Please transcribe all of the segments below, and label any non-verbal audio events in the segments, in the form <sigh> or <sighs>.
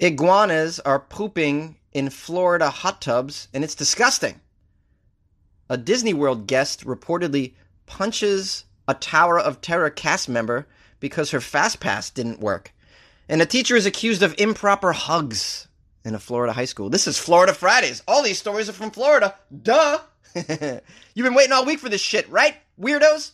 Iguanas are pooping in Florida hot tubs, and it's disgusting. A Disney World guest reportedly punches a Tower of Terror cast member because her fast pass didn't work. And a teacher is accused of improper hugs in a Florida high school. This is Florida Fridays. All these stories are from Florida. Duh. <laughs> You've been waiting all week for this shit, right? Weirdos?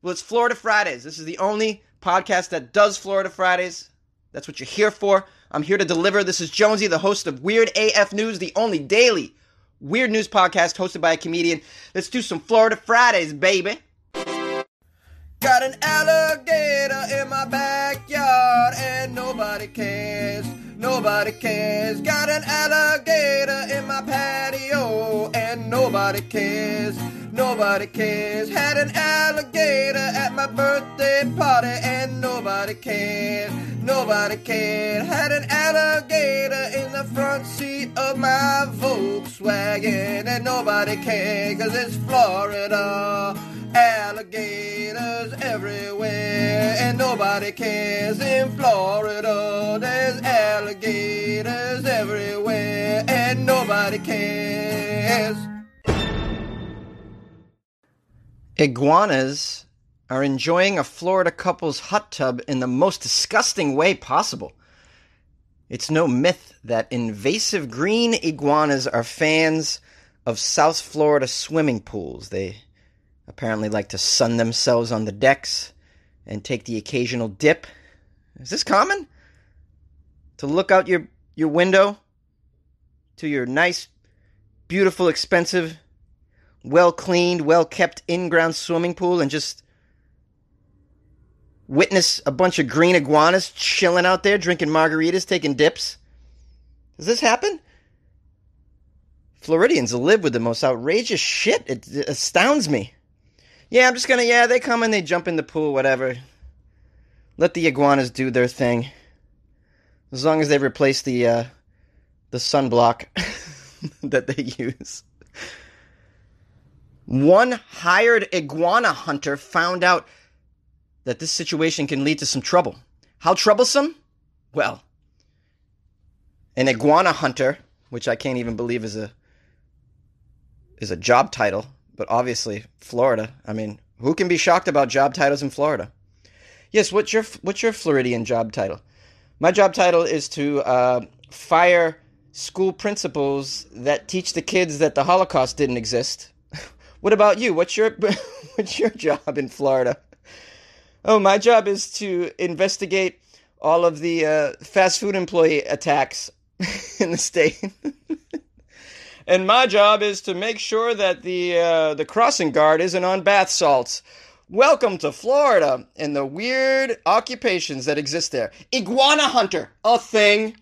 Well, it's Florida Fridays. This is the only podcast that does Florida Fridays. That's what you're here for. I'm here to deliver. This is Jonesy, the host of Weird AF News, the only daily weird news podcast hosted by a comedian. Let's do some Florida Fridays, baby. Got an alligator in my backyard and nobody cares. Nobody cares. Got an alligator in my patio and nobody cares. Nobody cares. Had an alligator at my birthday party and nobody cared. Nobody cared. Had an alligator in the front seat of my Volkswagen and nobody cared cause it's Florida. Alligators everywhere, and nobody cares in Florida. There's alligators everywhere, and nobody cares. Iguanas are enjoying a Florida couple's hot tub in the most disgusting way possible. It's no myth that invasive green iguanas are fans of South Florida swimming pools. They apparently like to sun themselves on the decks and take the occasional dip. Is this common? To look out your, your window to your nice, beautiful, expensive, well cleaned, well kept in ground swimming pool and just witness a bunch of green iguanas chilling out there, drinking margaritas, taking dips? Does this happen? Floridians live with the most outrageous shit. It, it astounds me. Yeah, I'm just gonna, yeah, they come and they jump in the pool, whatever. Let the iguanas do their thing. As long as they replace the, uh, the sunblock <laughs> that they use. One hired iguana hunter found out that this situation can lead to some trouble. How troublesome? Well, an iguana hunter, which I can't even believe is a is a job title, but obviously Florida. I mean, who can be shocked about job titles in Florida? Yes, what's your what's your Floridian job title? My job title is to uh, fire school principals that teach the kids that the Holocaust didn't exist. What about you? What's your <laughs> what's your job in Florida? Oh, my job is to investigate all of the uh, fast food employee attacks <laughs> in the state. <laughs> and my job is to make sure that the uh, the crossing guard isn't on bath salts. Welcome to Florida and the weird occupations that exist there. Iguana hunter, a thing.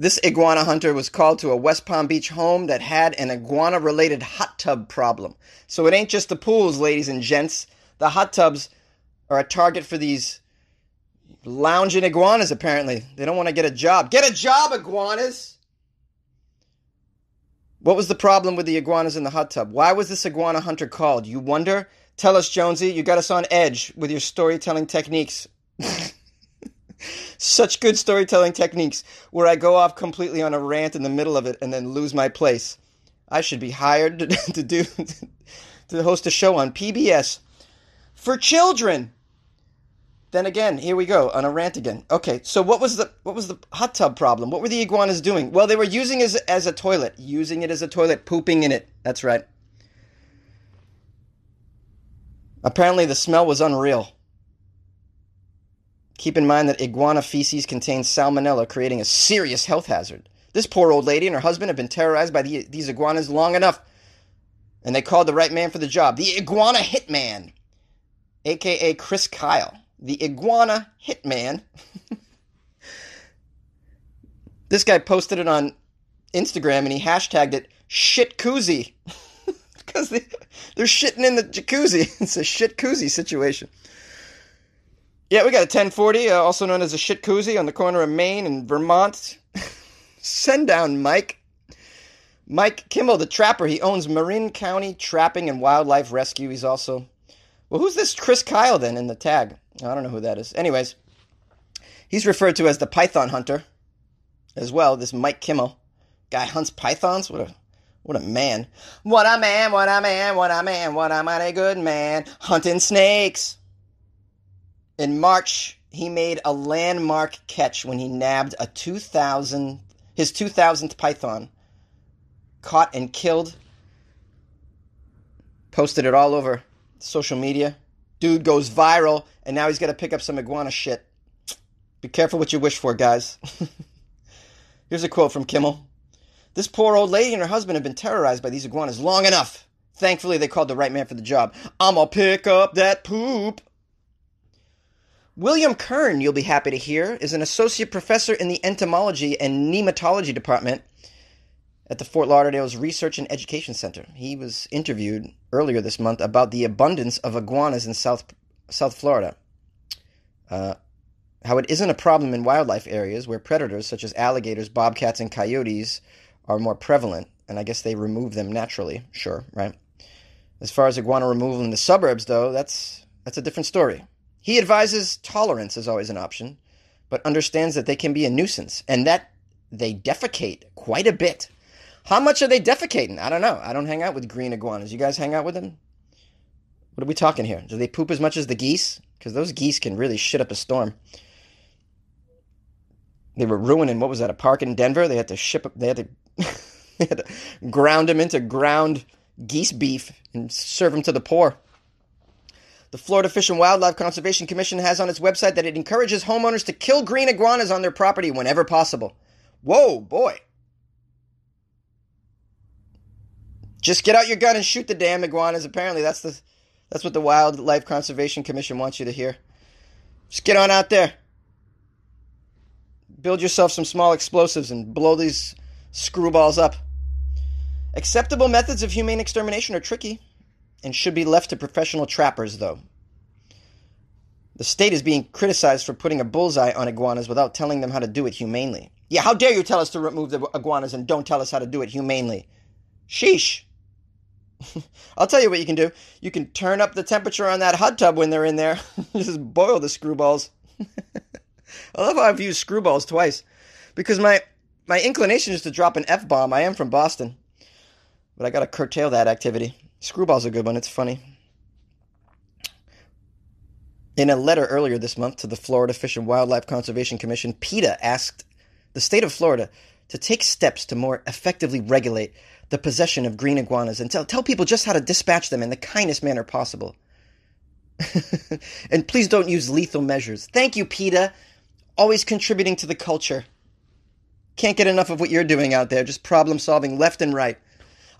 This iguana hunter was called to a West Palm Beach home that had an iguana related hot tub problem. So it ain't just the pools, ladies and gents. The hot tubs are a target for these lounging iguanas, apparently. They don't want to get a job. Get a job, iguanas! What was the problem with the iguanas in the hot tub? Why was this iguana hunter called? You wonder? Tell us, Jonesy. You got us on edge with your storytelling techniques. <laughs> Such good storytelling techniques where I go off completely on a rant in the middle of it and then lose my place. I should be hired to, <laughs> to do to host a show on PBS for children. Then again, here we go on a rant again. Okay, so what was the what was the hot tub problem? What were the iguanas doing? Well, they were using it as, as a toilet, using it as a toilet, pooping in it. That's right. Apparently, the smell was unreal. Keep in mind that iguana feces contains salmonella, creating a serious health hazard. This poor old lady and her husband have been terrorized by the, these iguanas long enough, and they called the right man for the job the iguana hitman, aka Chris Kyle the iguana hitman. <laughs> this guy posted it on Instagram and he hashtagged it shit koozie <laughs> because they, they're shitting in the jacuzzi. <laughs> It's a shit koozie situation. Yeah, we got a 1040, uh, also known as a shit koozie, on the corner of Maine and Vermont. <laughs> Send down Mike. Mike Kimmel, the trapper. He owns Martin County Trapping and Wildlife Rescue. He's also. Well, who's this Chris Kyle then in the tag? I don't know who that is. Anyways, He's referred to as the Python Hunter as well. This Mike Kimmel guy hunts pythons. What a what a man. What a man, what a man, what a man, what a mighty good man. Hunting snakes. In March, he made a landmark catch when he nabbed a 2000 his 2000th python. Caught and killed. Posted it all over social media. Dude goes viral and now he's got to pick up some iguana shit. Be careful what you wish for, guys. <laughs> Here's a quote from Kimmel. This poor old lady and her husband have been terrorized by these iguanas long enough. Thankfully, they called the right man for the job. I'ma pick up that poop. William Kern, you'll be happy to hear, is an associate professor in the entomology and nematology department at the Fort Lauderdale's Research and Education Center. He was interviewed earlier this month about the abundance of iguanas in South South Florida. Uh, how it isn't a problem in wildlife areas where predators such as alligators, bobcats, and coyotes are more prevalent, and I guess they remove them naturally. Sure, right? As far as iguana removal in the suburbs, though, that's that's a different story. He advises tolerance is always an option, but understands that they can be a nuisance and that they defecate quite a bit. How much are they defecating? I don't know. I don't hang out with green iguanas. You guys hang out with them? What are we talking here? Do they poop as much as the geese? Because those geese can really shit up a storm. They were ruining what was that? A park in Denver. They had to ship. They had to, <laughs> they had to ground them into ground geese beef and serve them to the poor. The Florida Fish and Wildlife Conservation Commission has on its website that it encourages homeowners to kill green iguanas on their property whenever possible. Whoa, boy. Just get out your gun and shoot the damn iguanas. Apparently, that's the that's what the Wildlife Conservation Commission wants you to hear. Just get on out there. Build yourself some small explosives and blow these screwballs up. Acceptable methods of humane extermination are tricky and should be left to professional trappers, though. The state is being criticized for putting a bullseye on iguanas without telling them how to do it humanely. Yeah, how dare you tell us to remove the iguanas and don't tell us how to do it humanely? Sheesh. <laughs> I'll tell you what you can do. You can turn up the temperature on that hot tub when they're in there. <laughs> Just boil the screwballs. <laughs> I love how I've used screwballs twice. Because my my inclination is to drop an F bomb. I am from Boston. But I gotta curtail that activity. Screwball's a good one, it's funny. In a letter earlier this month to the Florida Fish and Wildlife Conservation Commission, PETA asked the state of Florida to take steps to more effectively regulate the possession of green iguanas and tell, tell people just how to dispatch them in the kindest manner possible. <laughs> and please don't use lethal measures. Thank you, PETA. Always contributing to the culture. Can't get enough of what you're doing out there, just problem solving left and right.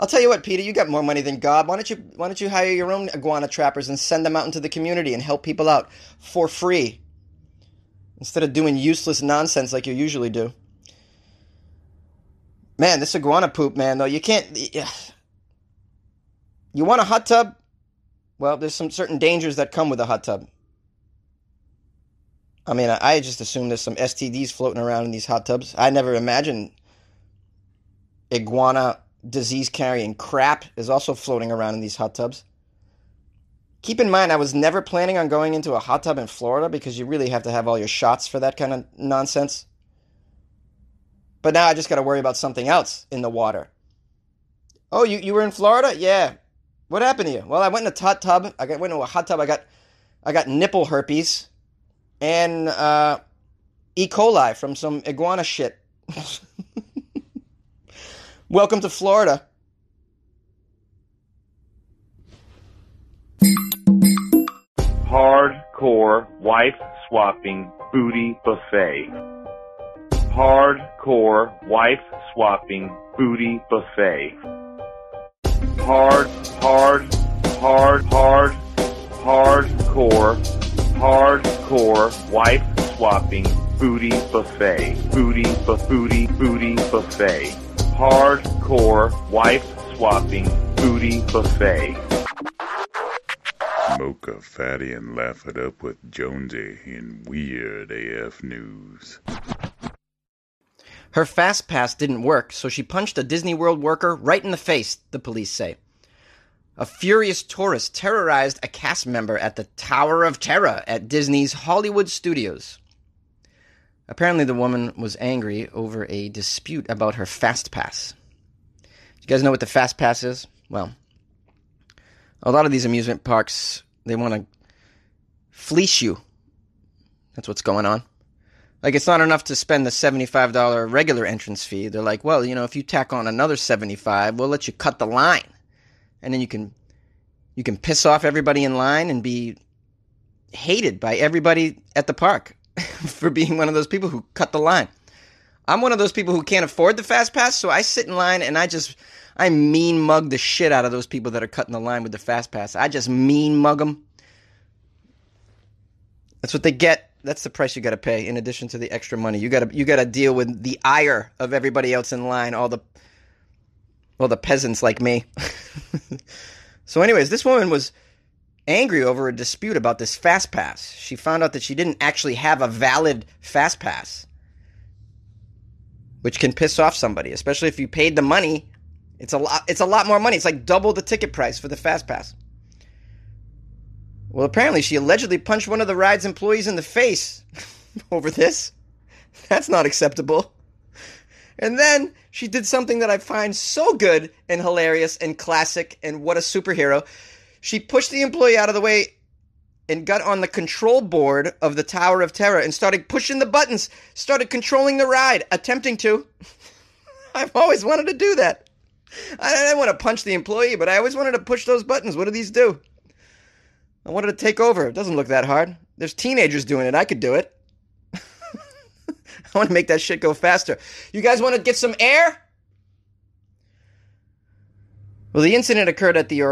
I'll tell you what, PETA, you got more money than God. Why don't you why don't you hire your own iguana trappers and send them out into the community and help people out for free? Instead of doing useless nonsense like you usually do. Man, this iguana poop, man, though, you can't. You want a hot tub? Well, there's some certain dangers that come with a hot tub. I mean, I just assume there's some STDs floating around in these hot tubs. I never imagined iguana disease carrying crap is also floating around in these hot tubs. Keep in mind, I was never planning on going into a hot tub in Florida because you really have to have all your shots for that kind of nonsense. But now I just got to worry about something else in the water. Oh, you, you were in Florida? Yeah. What happened to you? Well, I went in a hot tub. I went into a hot tub. I got I got nipple herpes and uh, E. coli from some iguana shit. <laughs> Welcome to Florida. Hardcore wife swapping booty buffet hardcore wife swapping booty buffet. Hard, hard, hard, hard, hardcore, hardcore wife swapping booty buffet. Booty, bu- booty, booty buffet. Hardcore wife swapping booty buffet. Mocha Fatty and Laugh It Up with Jonesy in Weird AF News. Her fast pass didn't work, so she punched a Disney World worker right in the face, the police say. A furious tourist terrorized a cast member at the Tower of Terror at Disney's Hollywood Studios. Apparently, the woman was angry over a dispute about her fast pass. You guys know what the fast pass is? Well, a lot of these amusement parks they want to fleece you. That's what's going on. Like it's not enough to spend the $75 regular entrance fee. They're like, "Well, you know, if you tack on another 75, we'll let you cut the line." And then you can you can piss off everybody in line and be hated by everybody at the park <laughs> for being one of those people who cut the line. I'm one of those people who can't afford the fast pass, so I sit in line and I just I mean mug the shit out of those people that are cutting the line with the fast pass. I just mean mug them. That's what they get. That's the price you got to pay in addition to the extra money. You got to you got to deal with the ire of everybody else in line, all the well the peasants like me. <laughs> so anyways, this woman was angry over a dispute about this fast pass. She found out that she didn't actually have a valid fast pass. Which can piss off somebody, especially if you paid the money. It's a lot it's a lot more money. It's like double the ticket price for the fast pass. Well, apparently she allegedly punched one of the ride's employees in the face <laughs> over this. That's not acceptable. And then she did something that I find so good and hilarious and classic and what a superhero. She pushed the employee out of the way and got on the control board of the Tower of Terror and started pushing the buttons, started controlling the ride, attempting to. <laughs> I've always wanted to do that. I didn't want to punch the employee, but I always wanted to push those buttons. What do these do? I wanted to take over. It doesn't look that hard. There's teenagers doing it. I could do it. <laughs> I want to make that shit go faster. You guys want to get some air? Well, the incident occurred at the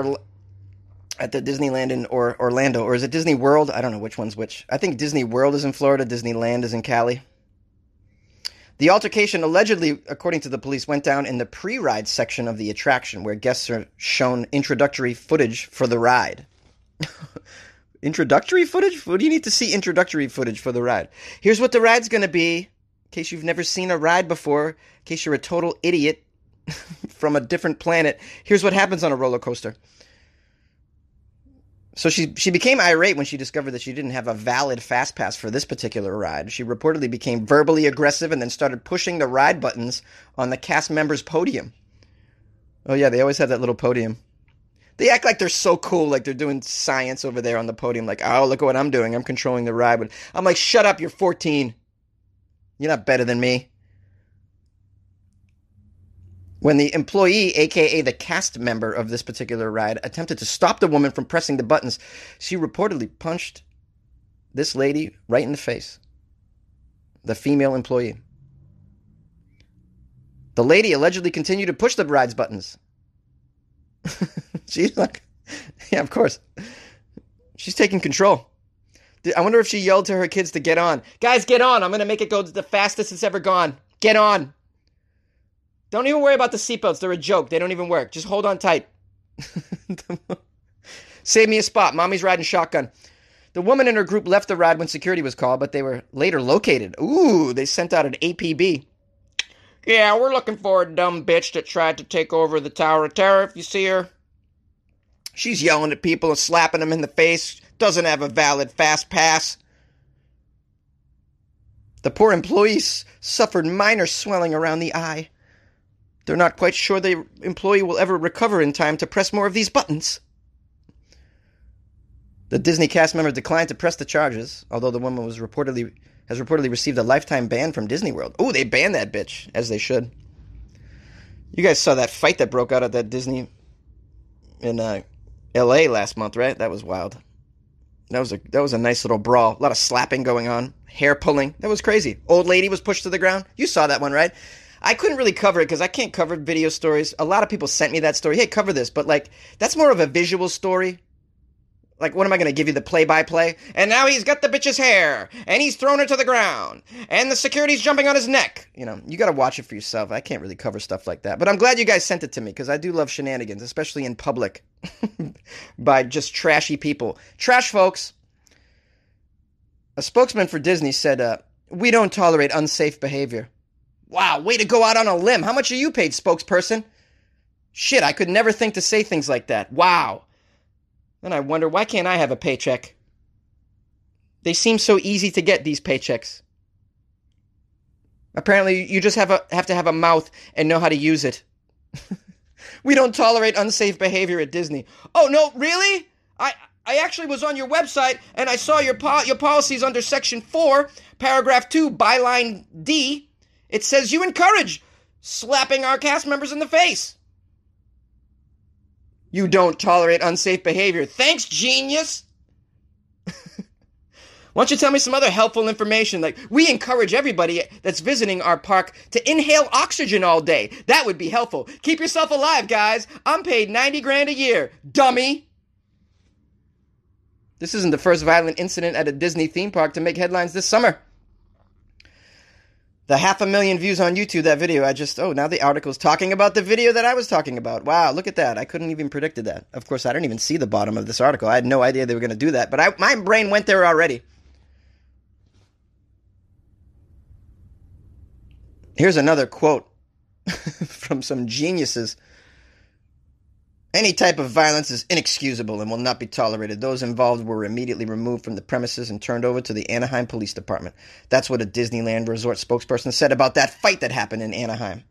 at the Disneyland in or- Orlando, or is it Disney World? I don't know which one's which. I think Disney World is in Florida. Disneyland is in Cali. The altercation allegedly, according to the police, went down in the pre-ride section of the attraction, where guests are shown introductory footage for the ride. <laughs> introductory footage? What do you need to see introductory footage for the ride? Here's what the ride's going to be, in case you've never seen a ride before, in case you're a total idiot <laughs> from a different planet. Here's what happens on a roller coaster. So she she became irate when she discovered that she didn't have a valid fast pass for this particular ride. She reportedly became verbally aggressive and then started pushing the ride buttons on the cast members' podium. Oh yeah, they always have that little podium. They act like they're so cool, like they're doing science over there on the podium. Like, oh, look at what I'm doing. I'm controlling the ride. I'm like, shut up. You're 14. You're not better than me. When the employee, aka the cast member of this particular ride, attempted to stop the woman from pressing the buttons, she reportedly punched this lady right in the face. The female employee. The lady allegedly continued to push the ride's buttons. <laughs> She's like, yeah, of course. She's taking control. I wonder if she yelled to her kids to get on. Guys, get on. I'm going to make it go the fastest it's ever gone. Get on. Don't even worry about the seatbelts. They're a joke. They don't even work. Just hold on tight. <laughs> Save me a spot. Mommy's riding shotgun. The woman and her group left the ride when security was called, but they were later located. Ooh, they sent out an APB. Yeah, we're looking for a dumb bitch that tried to take over the Tower of Terror. If you see her, she's yelling at people and slapping them in the face. Doesn't have a valid fast pass. The poor employees suffered minor swelling around the eye. They're not quite sure the employee will ever recover in time to press more of these buttons. The Disney cast member declined to press the charges, although the woman was reportedly has reportedly received a lifetime ban from Disney World. Oh, they banned that bitch, as they should. You guys saw that fight that broke out at that Disney in uh, L.A. last month, right? That was wild. That was a that was a nice little brawl. A lot of slapping going on, hair pulling. That was crazy. Old lady was pushed to the ground. You saw that one, right? I couldn't really cover it because I can't cover video stories. A lot of people sent me that story. Hey, cover this, but like that's more of a visual story. Like, what am I going to give you the play by play? And now he's got the bitch's hair, and he's thrown her to the ground, and the security's jumping on his neck. You know, you got to watch it for yourself. I can't really cover stuff like that. But I'm glad you guys sent it to me because I do love shenanigans, especially in public <laughs> by just trashy people. Trash folks. A spokesman for Disney said, uh, We don't tolerate unsafe behavior. Wow, way to go out on a limb. How much are you paid, spokesperson? Shit, I could never think to say things like that. Wow. Then I wonder, why can't I have a paycheck? They seem so easy to get, these paychecks. Apparently, you just have a have to have a mouth and know how to use it. <laughs> we don't tolerate unsafe behavior at Disney. Oh no, really? I I actually was on your website and I saw your po- your policies under section 4, paragraph 2, byline D. It says you encourage slapping our cast members in the face. You don't tolerate unsafe behavior. Thanks, genius. <laughs> Why don't you tell me some other helpful information? Like, we encourage everybody that's visiting our park to inhale oxygen all day. That would be helpful. Keep yourself alive, guys. I'm paid 90 grand a year. Dummy. This isn't the first violent incident at a Disney theme park to make headlines this summer. The half a million views on YouTube, that video, I just, oh, now the article's talking about the video that I was talking about. Wow, look at that. I couldn't even predicted that. Of course, I didn't even see the bottom of this article. I had no idea they were going to do that, but I, my brain went there already. Here's another quote <laughs> from some geniuses. Any type of violence is inexcusable and will not be tolerated. Those involved were immediately removed from the premises and turned over to the Anaheim Police Department. That's what a Disneyland Resort spokesperson said about that fight that happened in Anaheim.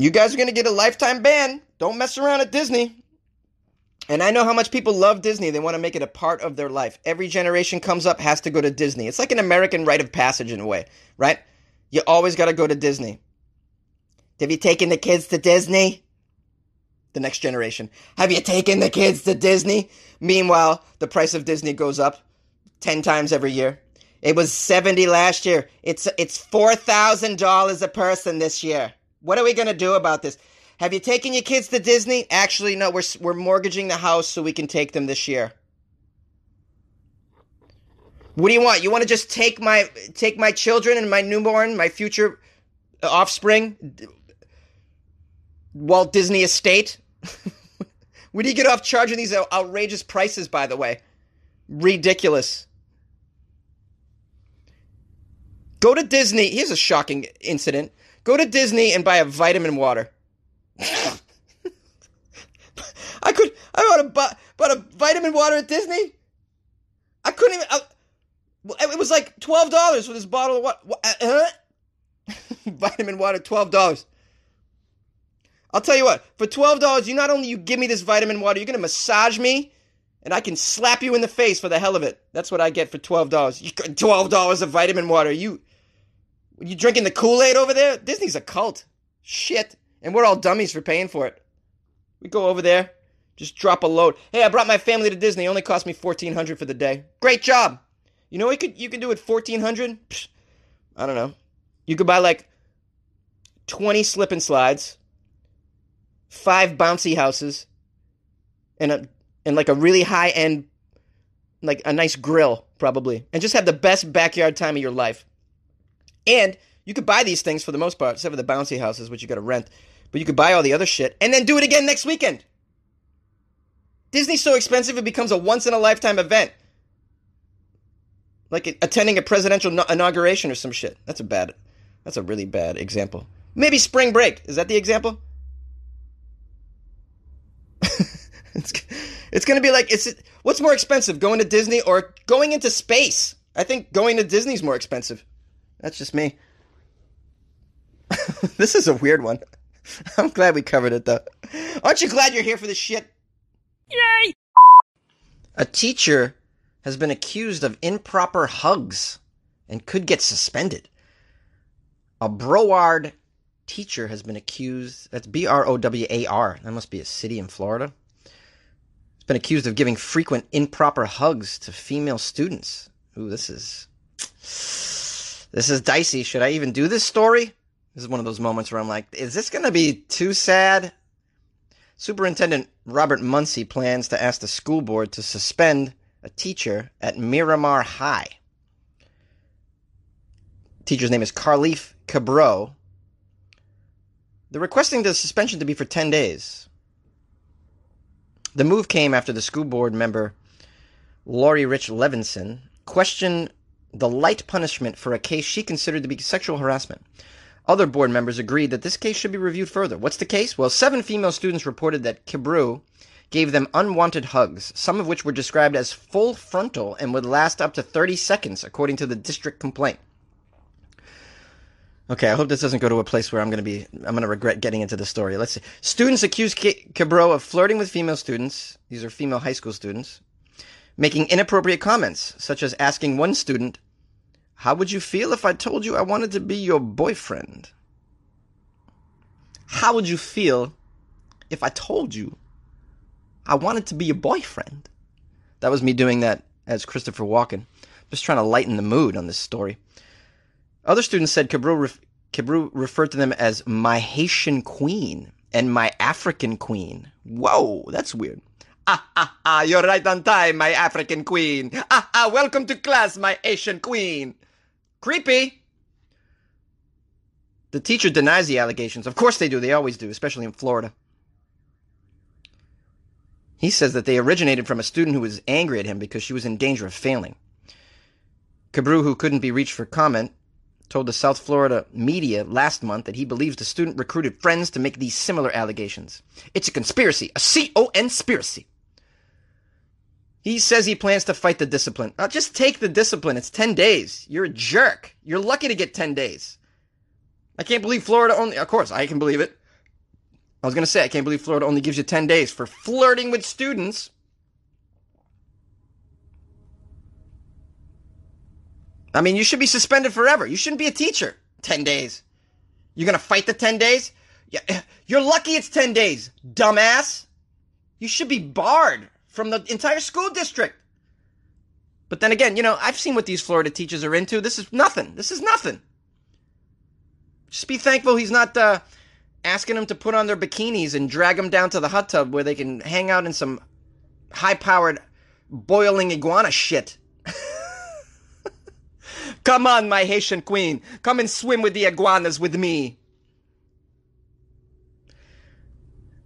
You guys are going to get a lifetime ban. Don't mess around at Disney. And I know how much people love Disney. They want to make it a part of their life. Every generation comes up has to go to Disney. It's like an American rite of passage in a way, right? You always got to go to Disney. Have you taken the kids to Disney? The next generation. Have you taken the kids to Disney? Meanwhile, the price of Disney goes up 10 times every year. It was 70 last year. It's it's $4,000 a person this year. What are we going to do about this? Have you taken your kids to Disney? Actually, no. We're we're mortgaging the house so we can take them this year. What do you want? You want to just take my take my children and my newborn, my future offspring, Walt Disney Estate? Where do you get off charging these outrageous prices? By the way, ridiculous. Go to Disney. Here's a shocking incident. Go to Disney and buy a vitamin water. <laughs> I could. I bought a bought a vitamin water at Disney. I couldn't even. I, it was like twelve dollars for this bottle of what? Uh, uh, <laughs> vitamin water, twelve dollars. I'll tell you what. For twelve dollars, you not only you give me this vitamin water, you're gonna massage me, and I can slap you in the face for the hell of it. That's what I get for twelve dollars. Twelve dollars of vitamin water. You, you drinking the Kool Aid over there? Disney's a cult. Shit. And we're all dummies for paying for it. We go over there, just drop a load. Hey, I brought my family to Disney. It only cost me fourteen hundred for the day. Great job. You know what you could you could do fourteen hundred? I don't know. You could buy like twenty slip and slides, five bouncy houses, and a and like a really high end, like a nice grill probably, and just have the best backyard time of your life. And you could buy these things for the most part, except for the bouncy houses, which you got to rent. But you could buy all the other shit and then do it again next weekend. Disney's so expensive it becomes a once in a lifetime event. Like attending a presidential inauguration or some shit. That's a bad that's a really bad example. Maybe spring break. Is that the example? it's it's going to be like it's what's more expensive, going to Disney or going into space? I think going to Disney's more expensive. That's just me. <laughs> this is a weird one. <laughs> I'm glad we covered it though. Aren't you glad you're here for this shit? Yay! A teacher has been accused of improper hugs and could get suspended. A Broward teacher has been accused. That's B R O W A R. That must be a city in Florida. Been accused of giving frequent improper hugs to female students. Ooh, this is this is dicey. Should I even do this story? This is one of those moments where I'm like, is this going to be too sad? Superintendent Robert Runcie plans to ask the school board to suspend a teacher at Miramar High. Teacher's name is Carlif Cabro. They're requesting the suspension to be for 10 days. The move came after the school board member Laurie Rich Levinson questioned the light punishment for a case she considered to be sexual harassment. Other board members agreed that this case should be reviewed further. What's the case? Well, seven female students reported that Kibru gave them unwanted hugs, some of which were described as full frontal and would last up to 30 seconds, according to the district complaint. Okay, I hope this doesn't go to a place where I'm going to be, I'm going to regret getting into the story. Let's see. Students accused Cabro of flirting with female students. These are female high school students. Making inappropriate comments, such as asking one student, How would you feel if I told you I wanted to be your boyfriend? How would you feel if I told you I wanted to be your boyfriend? That was me doing that as Christopher Walken. Just trying to lighten the mood on this story. Other students said Cabreau, ref- referred to them as my Haitian queen and my African queen. Whoa, that's weird. Ah, ah, ah, you're right on time, my African queen. Ah, ah, welcome to class, my Asian queen. Creepy. The teacher denies the allegations. Of course they do. They always do, especially in Florida. He says that they originated from a student who was angry at him because she was in danger of failing. Cabreau, who couldn't be reached for comment, told the South Florida media last month that he believes the student recruited friends to make these similar allegations. It's a conspiracy, a C-O-N-spiracy. He says he plans to fight the discipline. Just take the discipline. It's 10 days. You're a jerk. You're lucky to get 10 days. I can't believe Florida only, of course, I can believe it. I was going to say, I can't believe Florida only gives you 10 days for flirting with students. I mean, you should be suspended forever. You shouldn't be a teacher. 10 days. You're going to fight the 10 days? Yeah, <sighs> you're lucky it's 10 days, dumbass. You should be barred from the entire school district. But then again, you know, I've seen what these Florida teachers are into. This is nothing. This is nothing. Just be thankful he's not uh, asking them to put on their bikinis and drag them down to the hot tub where they can hang out in some high powered boiling iguana shit. <laughs> Come on, my Haitian queen. Come and swim with the iguanas with me.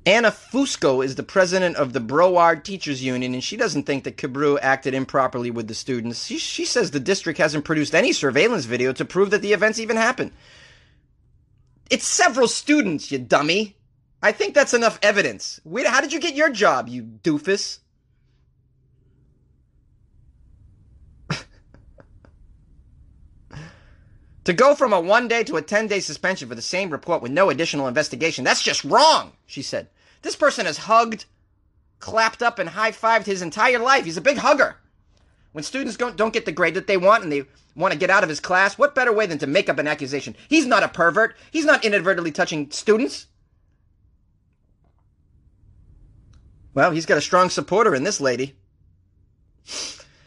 Anna Fusco is the president of the Broward Teachers Union, and she doesn't think that Cabreau acted improperly with the students. She, she says the district hasn't produced any surveillance video to prove that the events even happened. It's several students, you dummy. I think that's enough evidence. Wait, how did you get your job, you doofus? To go from a one day to a 10 day suspension for the same report with no additional investigation, that's just wrong, she said. This person has hugged, clapped up, and high fived his entire life. He's a big hugger. When students don't, don't get the grade that they want and they want to get out of his class, what better way than to make up an accusation? He's not a pervert. He's not inadvertently touching students. Well, he's got a strong supporter in this lady.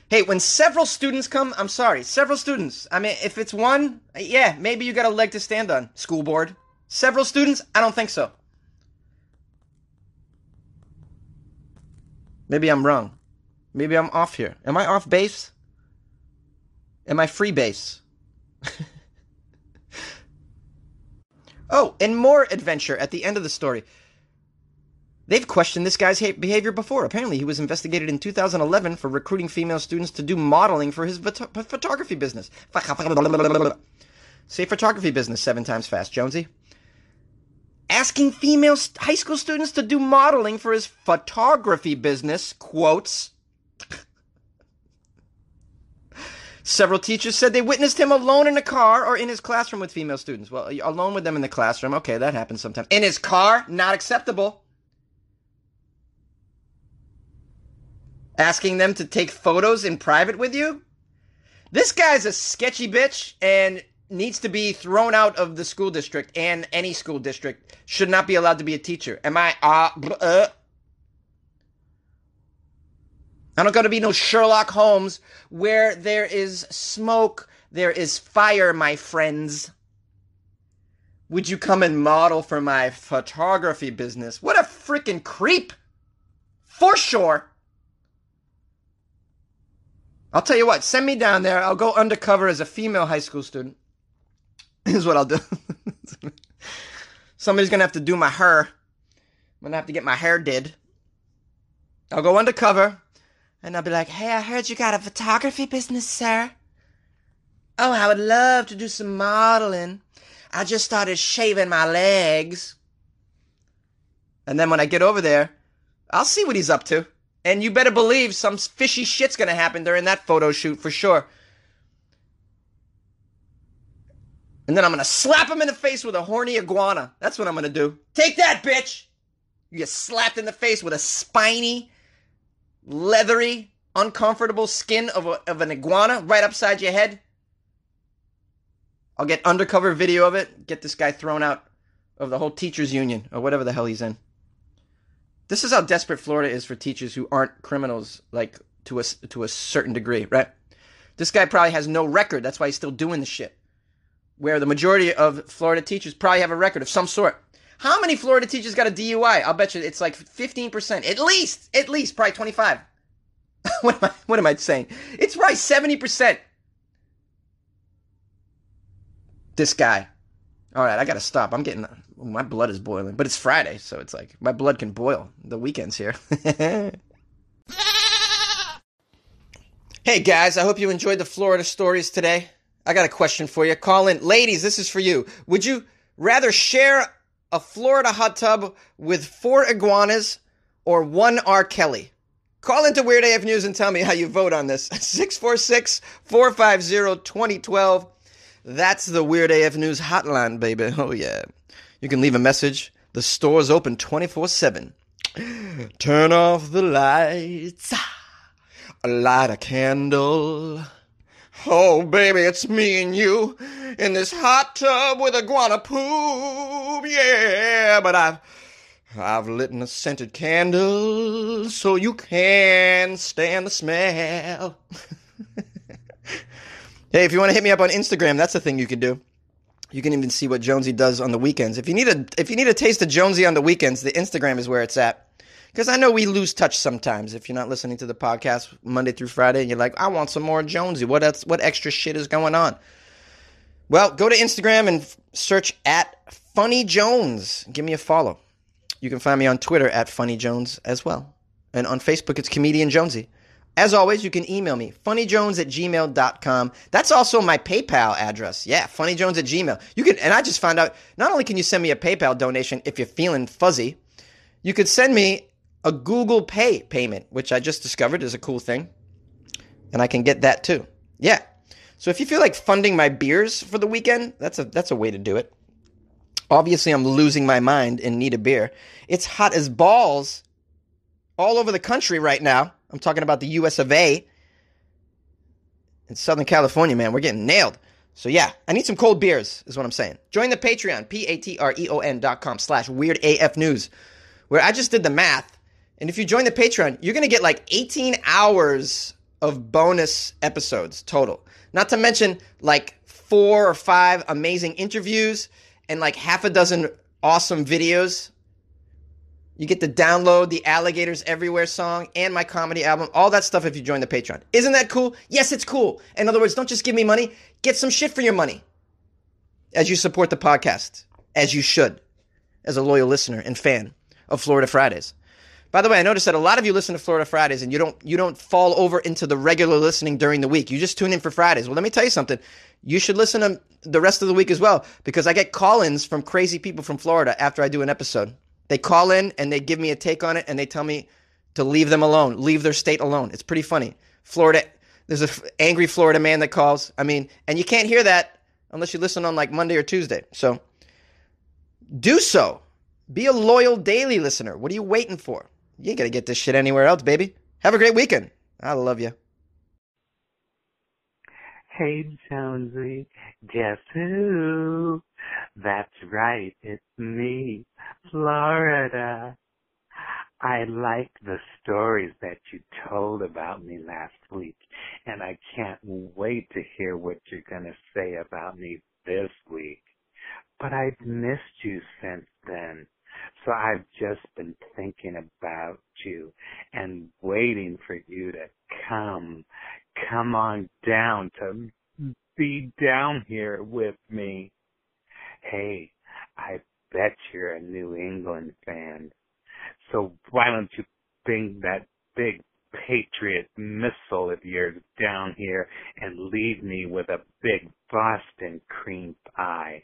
Hey, when several students come, I'm sorry, several students. I mean, if it's one, yeah, maybe you got a leg to stand on, school board. Several students, I don't think so. Maybe I'm wrong. Maybe I'm off here. Am I off base? Am I free base? <laughs> oh, and more adventure at the end of the story. They've questioned this guy's behavior before. Apparently, he was investigated in 2011 for recruiting female students to do modeling for his photography business. Say photography business seven times fast, Jonesy. Asking female high school students to do modeling for his photography business, quotes. Several teachers said they witnessed him alone in a car or in his classroom with female students. Well, alone with them in the classroom, okay, that happens sometimes. In his car, not acceptable. Asking them to take photos in private with you? This guy's a sketchy bitch and needs to be thrown out of the school district and any school district should not be allowed to be a teacher. Am I uh, uh I don't got to be no Sherlock Holmes where there is smoke, there is fire, my friends. Would you come and model for my photography business? What a freaking creep! For sure. I'll tell you what, send me down there. I'll go undercover as a female high school student. <laughs> Here's what I'll do. <laughs> Somebody's gonna have to do my hair. I'm gonna have to get my hair did. I'll go undercover and I'll be like, hey, I heard you got a photography business, sir. Oh, I would love to do some modeling. I just started shaving my legs. And then when I get over there, I'll see what he's up to. And you better believe some fishy shit's gonna happen during that photo shoot for sure. And then I'm gonna slap him in the face with a horny iguana. That's what I'm gonna do. Take that, bitch! You get slapped in the face with a spiny, leathery, uncomfortable skin of, a, of an iguana right upside your head. I'll get undercover video of it, get this guy thrown out of the whole teachers union or whatever the hell he's in. This is how desperate Florida is for teachers who aren't criminals, like to a to a certain degree, right? This guy probably has no record. That's why he's still doing the shit. Where the majority of Florida teachers probably have a record of some sort. How many Florida teachers got a DUI? I'll bet you it's like 15%. At least, at least, probably 25. <laughs> what, am I, what am I saying? It's probably 70%. This guy. All right, I got to stop. I'm getting, my blood is boiling. But it's Friday, so it's like, my blood can boil. The weekend's here. <laughs> hey guys, I hope you enjoyed the Florida stories today. I got a question for you. Call in. Ladies, this is for you. Would you rather share a Florida hot tub with four iguanas or one R. Kelly? Call into Weird AF News and tell me how you vote on this. <laughs> 646 450 2012. That's the Weird AF News hotline, baby. <laughs> Oh, yeah. You can leave a message. The store's open 24 7. <gasps> Turn off the lights. <gasps> Light a candle. Oh, baby, it's me and you in this hot tub with iguana poop. Yeah, but I've I've lit a scented candle so you can stand the smell. <laughs> hey, if you want to hit me up on Instagram, that's the thing you can do. You can even see what Jonesy does on the weekends. If you need a if you need a taste of Jonesy on the weekends, the Instagram is where it's at. Because I know we lose touch sometimes if you're not listening to the podcast Monday through Friday and you're like, I want some more Jonesy. What else, what extra shit is going on? Well, go to Instagram and search at Funny Jones. Give me a follow. You can find me on Twitter at Funny Jones as well. And on Facebook, it's Comedian Jonesy. As always, you can email me, funnyjones at gmail.com. That's also my PayPal address. Yeah, funnyjones at gmail. You can, and I just found out, not only can you send me a PayPal donation if you're feeling fuzzy, you could send me a Google Pay payment, which I just discovered is a cool thing. And I can get that too. Yeah. So if you feel like funding my beers for the weekend, that's a that's a way to do it. Obviously, I'm losing my mind and need a beer. It's hot as balls all over the country right now. I'm talking about the US of A. In Southern California, man, we're getting nailed. So yeah, I need some cold beers, is what I'm saying. Join the Patreon, P-A-T-R-E-O-N dot com slash weird AF news, where I just did the math. And if you join the Patreon, you're gonna get like 18 hours of bonus episodes total. Not to mention like four or five amazing interviews and like half a dozen awesome videos. You get to download the Alligators Everywhere song and my comedy album, all that stuff if you join the Patreon. Isn't that cool? Yes, it's cool. In other words, don't just give me money, get some shit for your money as you support the podcast, as you should, as a loyal listener and fan of Florida Fridays. By the way, I noticed that a lot of you listen to Florida Fridays and you don't you don't fall over into the regular listening during the week. You just tune in for Fridays. Well, let me tell you something. You should listen to the rest of the week as well because I get call-ins from crazy people from Florida after I do an episode. They call in and they give me a take on it and they tell me to leave them alone, leave their state alone. It's pretty funny. Florida there's an angry Florida man that calls. I mean, and you can't hear that unless you listen on like Monday or Tuesday. So do so. Be a loyal daily listener. What are you waiting for? You ain't gonna get this shit anywhere else, baby. Have a great weekend. I love you. Hey Jonesy, guess who? That's right, it's me, Florida. I like the stories that you told about me last week, and I can't wait to hear what you're gonna say about me this week. But I've missed you since then. So I've just been thinking about you and waiting for you to come, come on down to be down here with me. Hey, I bet you're a New England fan. So why don't you bring that big Patriot missile of yours down here and leave me with a big Boston cream pie?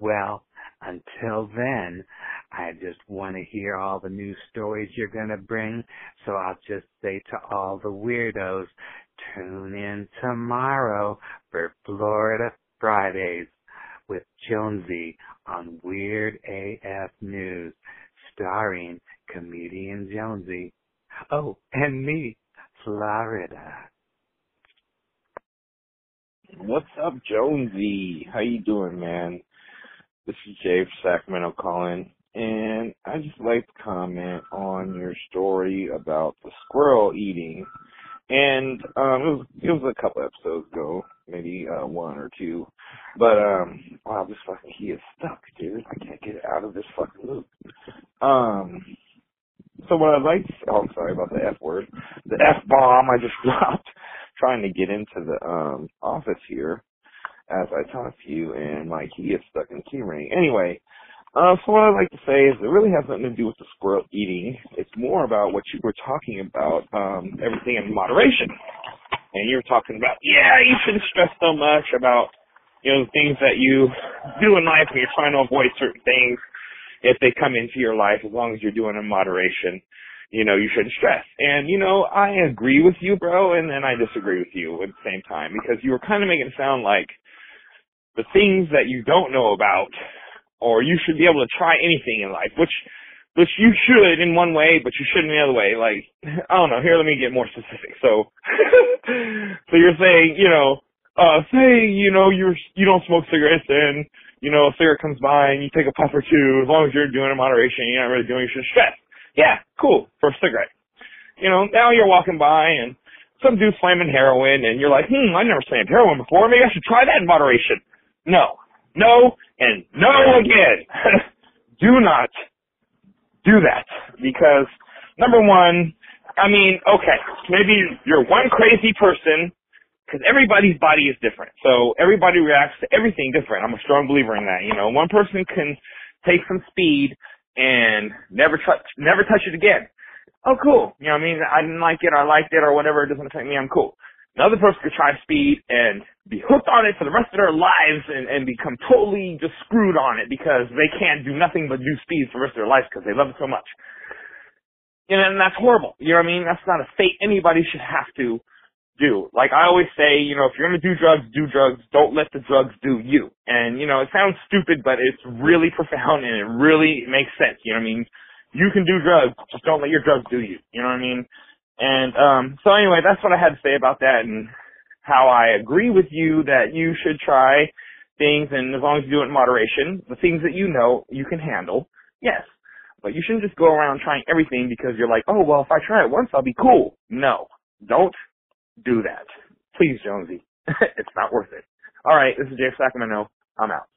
Well, until then, I just want to hear all the new stories you're gonna bring. So I'll just say to all the weirdos, tune in tomorrow for Florida Fridays with Jonesy on Weird AF News, starring comedian Jonesy. Oh, and me, Florida. What's up, Jonesy? How you doing, man? This is Jay from Sacramento calling, and I just like to comment on your story about the squirrel eating. And um, it was it was a couple episodes ago, maybe uh, one or two. But um, wow, this fucking key is stuck, dude. I can't get it out of this fucking loop. Um, so what I'd like to oh, I'm sorry about the F word, the F bomb I just <laughs> dropped, trying to get into the um office here as I talk to you, and my key is stuck in the key ring. Anyway, uh, so what I'd like to say is it really has nothing to do with the squirrel eating. It's more about what you were talking about, um, everything in moderation. And you were talking about, yeah, you shouldn't stress so much about, you know, the things that you do in life and you're trying to avoid certain things. If they come into your life, as long as you're doing in moderation, you know, you shouldn't stress. And, you know, I agree with you, bro, and then I disagree with you at the same time because you were kind of making it sound like the things that you don't know about or you should be able to try anything in life, which which you should in one way, but you shouldn't in the other way. Like <laughs> I don't know. Here, let me get more specific. So, <laughs> so you're saying, you know, uh, say you know you're you don't smoke cigarettes and you know a cigarette comes by and you take a puff or two. As long as you're doing it in moderation, you're not really doing it, you should stress. Yeah, cool for a cigarette. You know, now you're walking by and some dude's slamming heroin, and you're like, hmm, I've never slammed heroin before. Maybe I should try that in moderation. No, no, and no again. <laughs> do not do that because number one, I mean, okay, maybe you're one crazy person because everybody's body is different. So everybody reacts to everything different. I'm a strong believer in that. You know, one person can take some speed and never touch, never touch it again. Oh, cool. You know what I mean? I didn't like it, or I liked it, or whatever. It doesn't affect me. I'm cool. Another person could try speed and be hooked on it for the rest of their lives and, and become totally just screwed on it because they can't do nothing but do speed for the rest of their life because they love it so much. And, and that's horrible. You know what I mean? That's not a fate anybody should have to do. Like I always say, you know, if you're gonna do drugs, do drugs. Don't let the drugs do you. And you know, it sounds stupid, but it's really profound and it really makes sense. You know what I mean? You can do drugs, just don't let your drugs do you. You know what I mean? And um, so anyway, that's what I had to say about that and how I agree with you that you should try things and as long as you do it in moderation, the things that you know you can handle, yes. But you shouldn't just go around trying everything because you're like, oh, well, if I try it once, I'll be cool. No, don't do that. Please, Jonesy. <laughs> it's not worth it. All right, this is Jay Sacramento. I'm out.